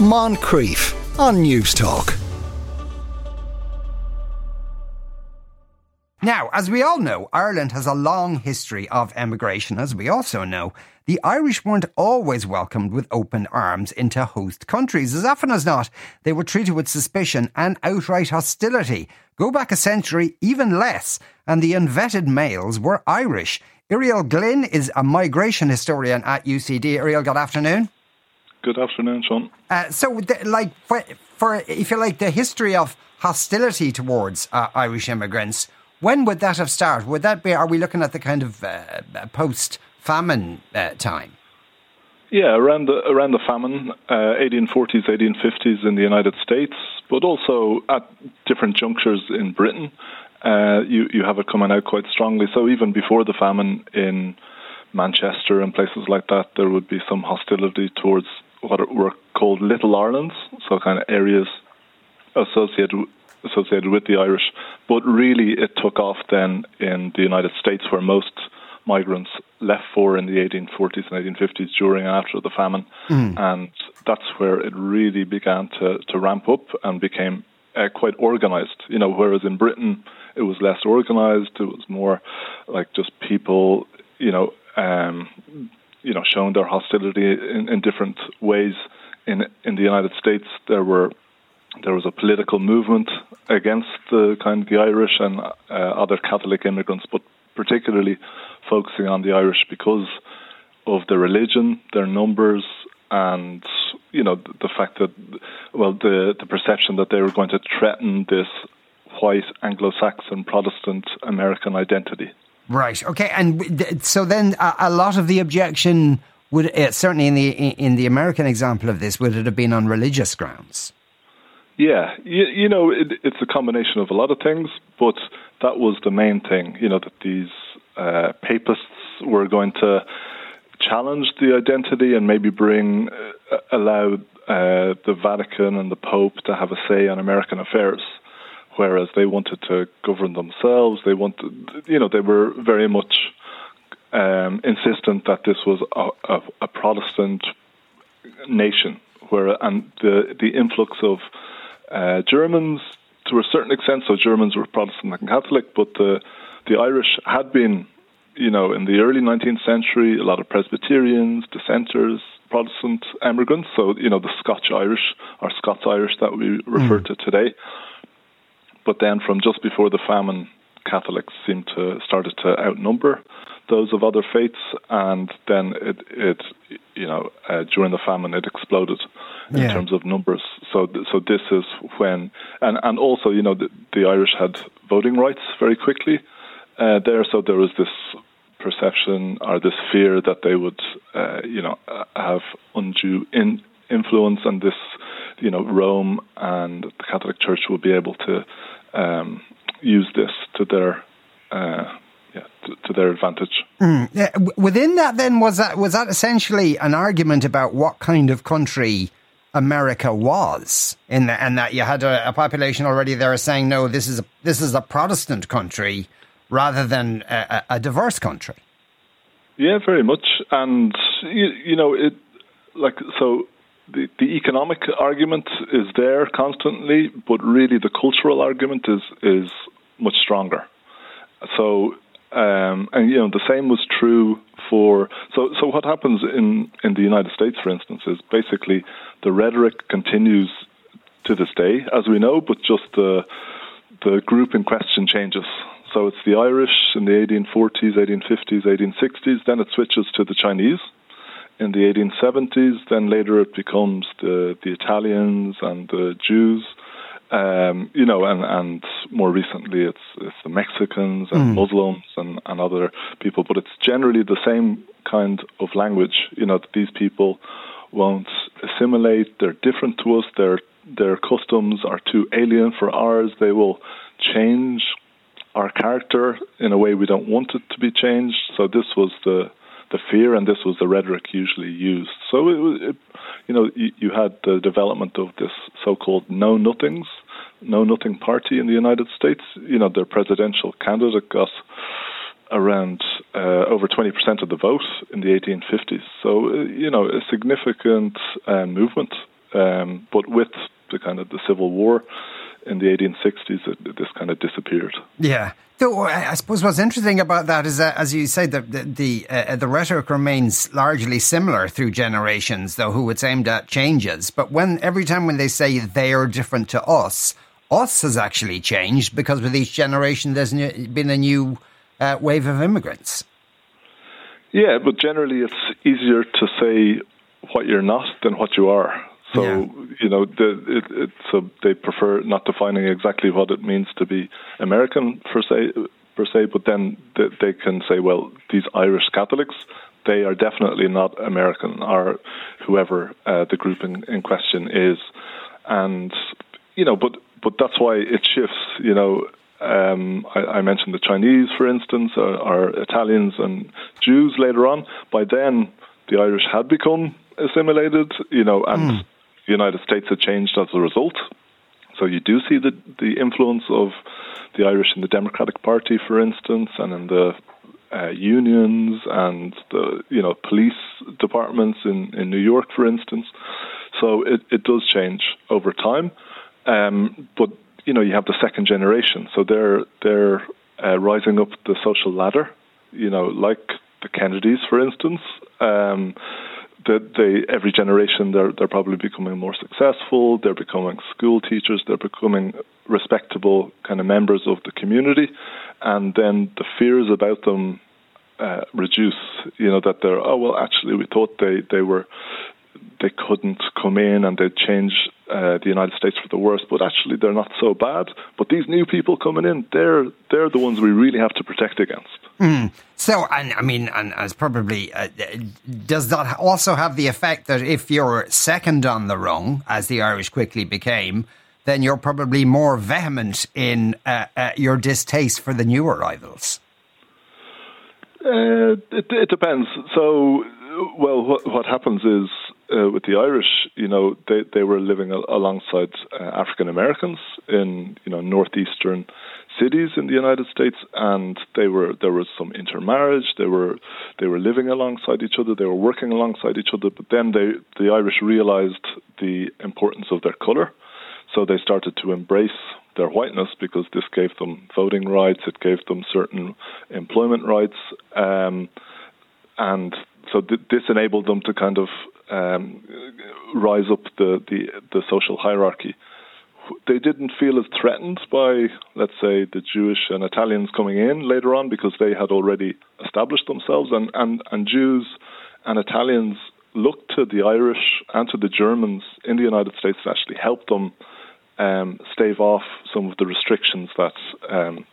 Moncrieff on Newstalk. Now, as we all know, Ireland has a long history of emigration. As we also know, the Irish weren't always welcomed with open arms into host countries. As often as not, they were treated with suspicion and outright hostility. Go back a century, even less, and the unvetted males were Irish. Irial Glynn is a migration historian at UCD. Irial, good afternoon. Good afternoon, Sean. Uh, so, the, like, for, for, if you like, the history of hostility towards uh, Irish immigrants, when would that have started? Would that be, are we looking at the kind of uh, post famine uh, time? Yeah, around the around the famine, uh, 1840s, 1850s in the United States, but also at different junctures in Britain, uh, you you have it coming out quite strongly. So even before the famine in Manchester and places like that, there would be some hostility towards what were called Little Irelands, so kind of areas associated associated with the Irish. But really, it took off then in the United States, where most migrants left for in the 1840s and 1850s during and after the famine. Mm. And that's where it really began to, to ramp up and became uh, quite organized. You know, whereas in Britain it was less organized, it was more like just people, you know, um, you know, showing their hostility in, in different ways. In in the United States, there were there was a political movement against the kind of the Irish and uh, other Catholic immigrants, but particularly focusing on the Irish because of their religion, their numbers, and you know the, the fact that well the the perception that they were going to threaten this white Anglo-Saxon Protestant American identity. Right. Okay. And so then a, lot of the objection would uh, certainly in the in the American example of this would it have been on religious grounds? Yeah, you, you know, it, it's a combination of a lot of things, but that was the main thing. You know that these uh, papists were going to challenge the identity and maybe bring uh, allow uh, the Vatican and the Pope to have a say on American affairs, whereas they wanted to govern themselves. They wanted, you know, they were very much um, insistent that this was a, a, a Protestant nation, where and the the influx of uh, Germans to a certain extent. So Germans were Protestant and Catholic, but the the Irish had been, you know, in the early 19th century, a lot of Presbyterians, dissenters, Protestant immigrants. So you know, the Scotch Irish or Scots Irish that we refer mm. to today. But then, from just before the famine, Catholics seemed to started to outnumber those of other faiths, and then it, it you know, uh, during the famine, it exploded in yeah. terms of numbers. So, so this is when, and and also, you know, the, the Irish had voting rights very quickly uh, there, so there was this perception or this fear that they would, uh, you know, uh, have undue in, influence, and this, you know, Rome and the Catholic Church would be able to um, use this to their uh, yeah, to, to, their advantage. Mm. Yeah, within that, then was that was that essentially an argument about what kind of country America was, in the, and that you had a, a, population already there saying, no, this is a, this is a Protestant country rather than a, a diverse country. Yeah, very much, and you, you know it like so the, the economic argument is there constantly, but really the cultural argument is is much stronger. So, um, and you know, the same was true for. So, so what happens in in the United States, for instance, is basically the rhetoric continues to this day, as we know, but just the the group in question changes. So it's the Irish in the 1840s, 1850s, 1860s. Then it switches to the Chinese in the 1870s. Then later it becomes the the Italians and the Jews. Um, you know, and, and more recently it's it's the Mexicans and mm. Muslims and, and other people, but it's generally the same kind of language. You know, these people won't assimilate. They're different to us. Their their customs are too alien for ours. They will change our character in a way we don't want it to be changed. So this was the the fear, and this was the rhetoric usually used. So it, it you know, you, you, had the development of this so-called Know Nothings, Know Nothing Party in the United States. You know, their presidential candidate got around uh, over 20% of the vote in the 1850s. So, uh, you know, a significant uh, movement Um, but with the kind of the Civil War in the 1860s, it, this kind of disappeared. Yeah. So I suppose what's interesting about that is that, as you say, the the the, uh, the, rhetoric remains largely similar through generations, though who it's aimed at changes. But when every time when they say they are different to us, us has actually changed because with each generation there's been a new uh, wave of immigrants. Yeah, but generally it's easier to say what you're not than what you are. So yeah. you know, the, it, it, so they prefer not defining exactly what it means to be American per se, per se. But then they, they can say, well, these Irish Catholics, they are definitely not American, or whoever uh, the group in, in question is, and you know, but but that's why it shifts. You know, um, I, I, mentioned the Chinese, for instance, or, or, Italians and Jews later on. By then, the Irish had become assimilated, you know, and mm. The United States had changed as a result. So you do see the the influence of the Irish in the Democratic Party, for instance, and in the uh, unions and the you know police departments in, in New York, for instance. So it, it does change over time. Um, but you know, you have the second generation, so they're they're uh, rising up the social ladder. You know, like the Kennedys, for instance. Um, that they every generation they're they're probably becoming more successful. They're becoming school teachers. They're becoming respectable kind of members of the community, and then the fears about them uh, reduce. You know that they're oh well actually we thought they they were they couldn't come in and they'd change uh, the United States for the worse, but actually they're not so bad. But these new people coming in, they're they're the ones we really have to protect against. Mm. So, and I mean, and as probably uh, does that also have the effect that if you're second on the rung, as the Irish quickly became, then you're probably more vehement in uh, uh your distaste for the new arrivals. Uh, it, it depends. So, well, what, what happens is uh, with the Irish, you know, they they were living alongside uh, African Americans in you know northeastern cities in the United States, and they were there was some intermarriage. They were they were living alongside each other. They were working alongside each other. But then they the Irish realized the importance of their color, so they started to embrace their whiteness because this gave them voting rights. It gave them certain employment rights. Um, and so th- this enabled them to kind of um, rise up the, the, the social hierarchy. They didn't feel as threatened by, let's say, the Jewish and Italians coming in later on because they had already established themselves, and, and, and Jews and Italians looked to the Irish and to the Germans in the United States to actually help them um, stave off some of the restrictions that um,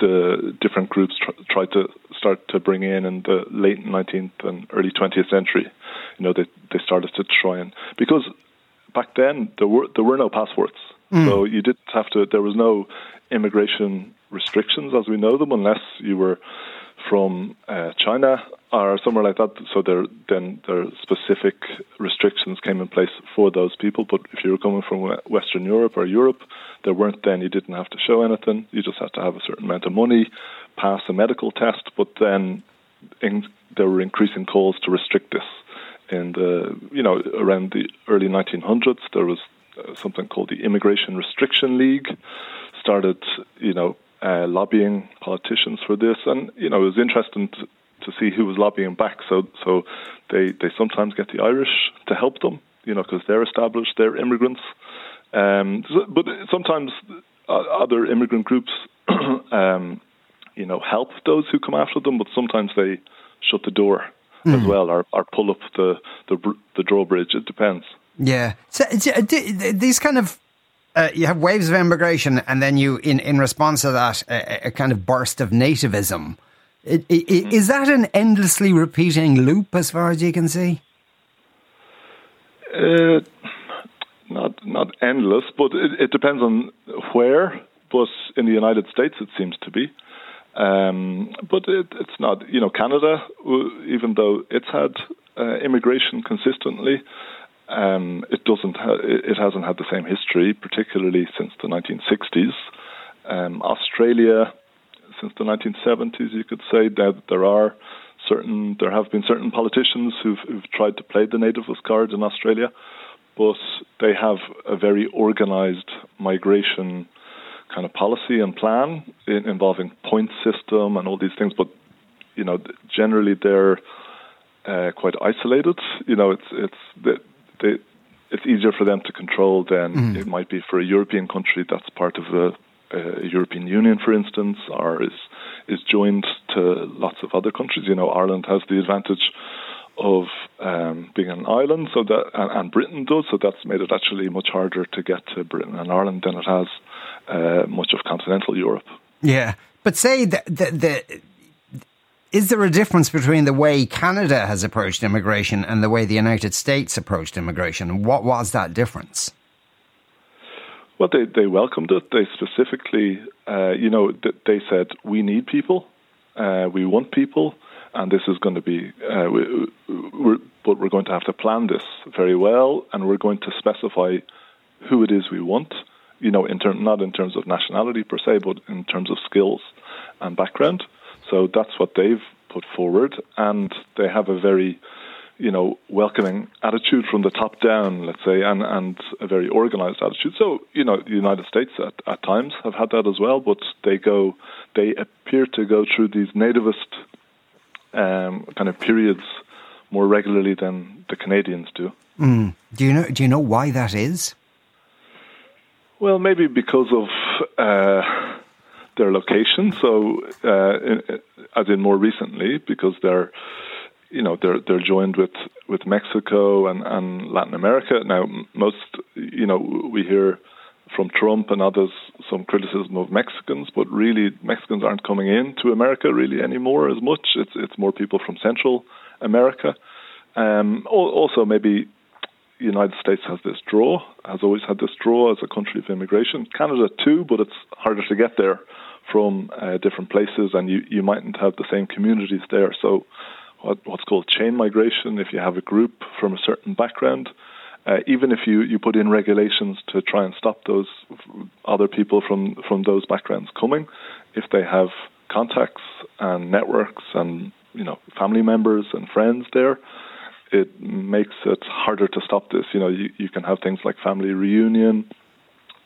the different groups tr- tried to start to bring in in the late 19th and early 20th century. You know, they they started to try and because back then there were there were no passports, mm. so you didn't have to. There was no immigration restrictions as we know them, unless you were from uh, China or somewhere like that. So there then there specific restrictions came in place for those people. But if you were coming from Western Europe or Europe, there weren't. Then you didn't have to show anything. You just had to have a certain amount of money, pass a medical test. But then in, there were increasing calls to restrict this. And you know around the early 1900s, there was uh, something called the Immigration Restriction League. Started you know uh, lobbying politicians for this, and you know it was interesting to, to see who was lobbying back. So so they they sometimes get the Irish to help them, you know, because they're established, they're immigrants. Um, so, but sometimes other immigrant groups, um, you know, help those who come after them, but sometimes they shut the door mm. as hmm. well, or, or pull up the, the the drawbridge. It depends. Yeah. So, these kind of uh, you have waves of immigration, and then you, in, in response to that, a, a kind of burst of nativism. It, it, mm-hmm. Is that an endlessly repeating loop, as far as you can see? Uh, not not endless, but it, it, depends on where. But in the United States, it seems to be. Um, but it, it's not. You know, Canada, even though it's had uh, immigration consistently, um, it doesn't. Ha- it hasn't had the same history, particularly since the 1960s. Um, Australia, since the 1970s, you could say that there are certain. There have been certain politicians who've, who've tried to play the nativist card in Australia, but they have a very organised migration kind of policy and plan involving point system and all these things. But you know, generally they're uh, quite isolated. You know, it's it's they, they, it's easier for them to control than mm. it might be for a European country that's part of the uh, European Union, for instance, or is is joined to lots of other countries. You know, Ireland has the advantage of um, being an island, so that and, and, Britain does. So that's made it actually much harder to get to Britain and Ireland than it has uh, much of continental Europe. Yeah, but say the, the, the is there a difference between the way Canada has approached immigration and the way the United States approached immigration? What was that difference? Well, they, they welcomed it. They specifically, uh, you know, they said, we need people, uh, we want people, and this is going to be, uh, we, we're, but we're going to have to plan this very well, and we're going to specify who it is we want, you know, in not in terms of nationality per se, but in terms of skills and background. So that's what they've put forward, and they have a very, you know, welcoming attitude from the top down, let's say, and, and a very organized attitude. So, you know, the United States at, at times have had that as well, but they go, they appear to go through these nativist um, kind of periods more regularly than the Canadians do. Mm. Do you know? Do you know why that is? Well, maybe because of uh, their location. So, uh, as in more recently, because they're you know they're they're joined with with Mexico and and Latin America now. Most you know we hear from Trump and others some criticism of Mexicans, but really Mexicans aren't coming in to America really anymore as much. It's it's more people from Central America. Um, also, maybe the United States has this draw, has always had this draw as a country of immigration. Canada too, but it's harder to get there from uh, different places, and you, you mightn't have the same communities there. So, what, what's called chain migration, if you have a group from a certain background, uh, even if you, you put in regulations to try and stop those other people from, from those backgrounds coming, if they have contacts and networks and you know family members and friends there, it makes it harder to stop this. You know, you, you can have things like family reunion,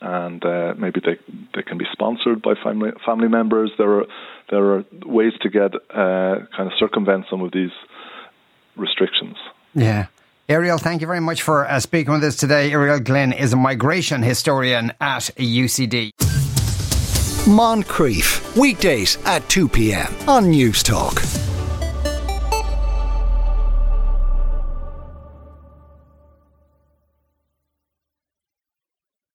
and uh, maybe they they can be sponsored by family family members. There are there are ways to get uh, kind of circumvent some of these restrictions. Yeah. Irial, thank you very much for uh, speaking with us today. Irial Glynn is a migration historian at UCD. Moncrieff, weekdays at 2 p.m. on Newstalk.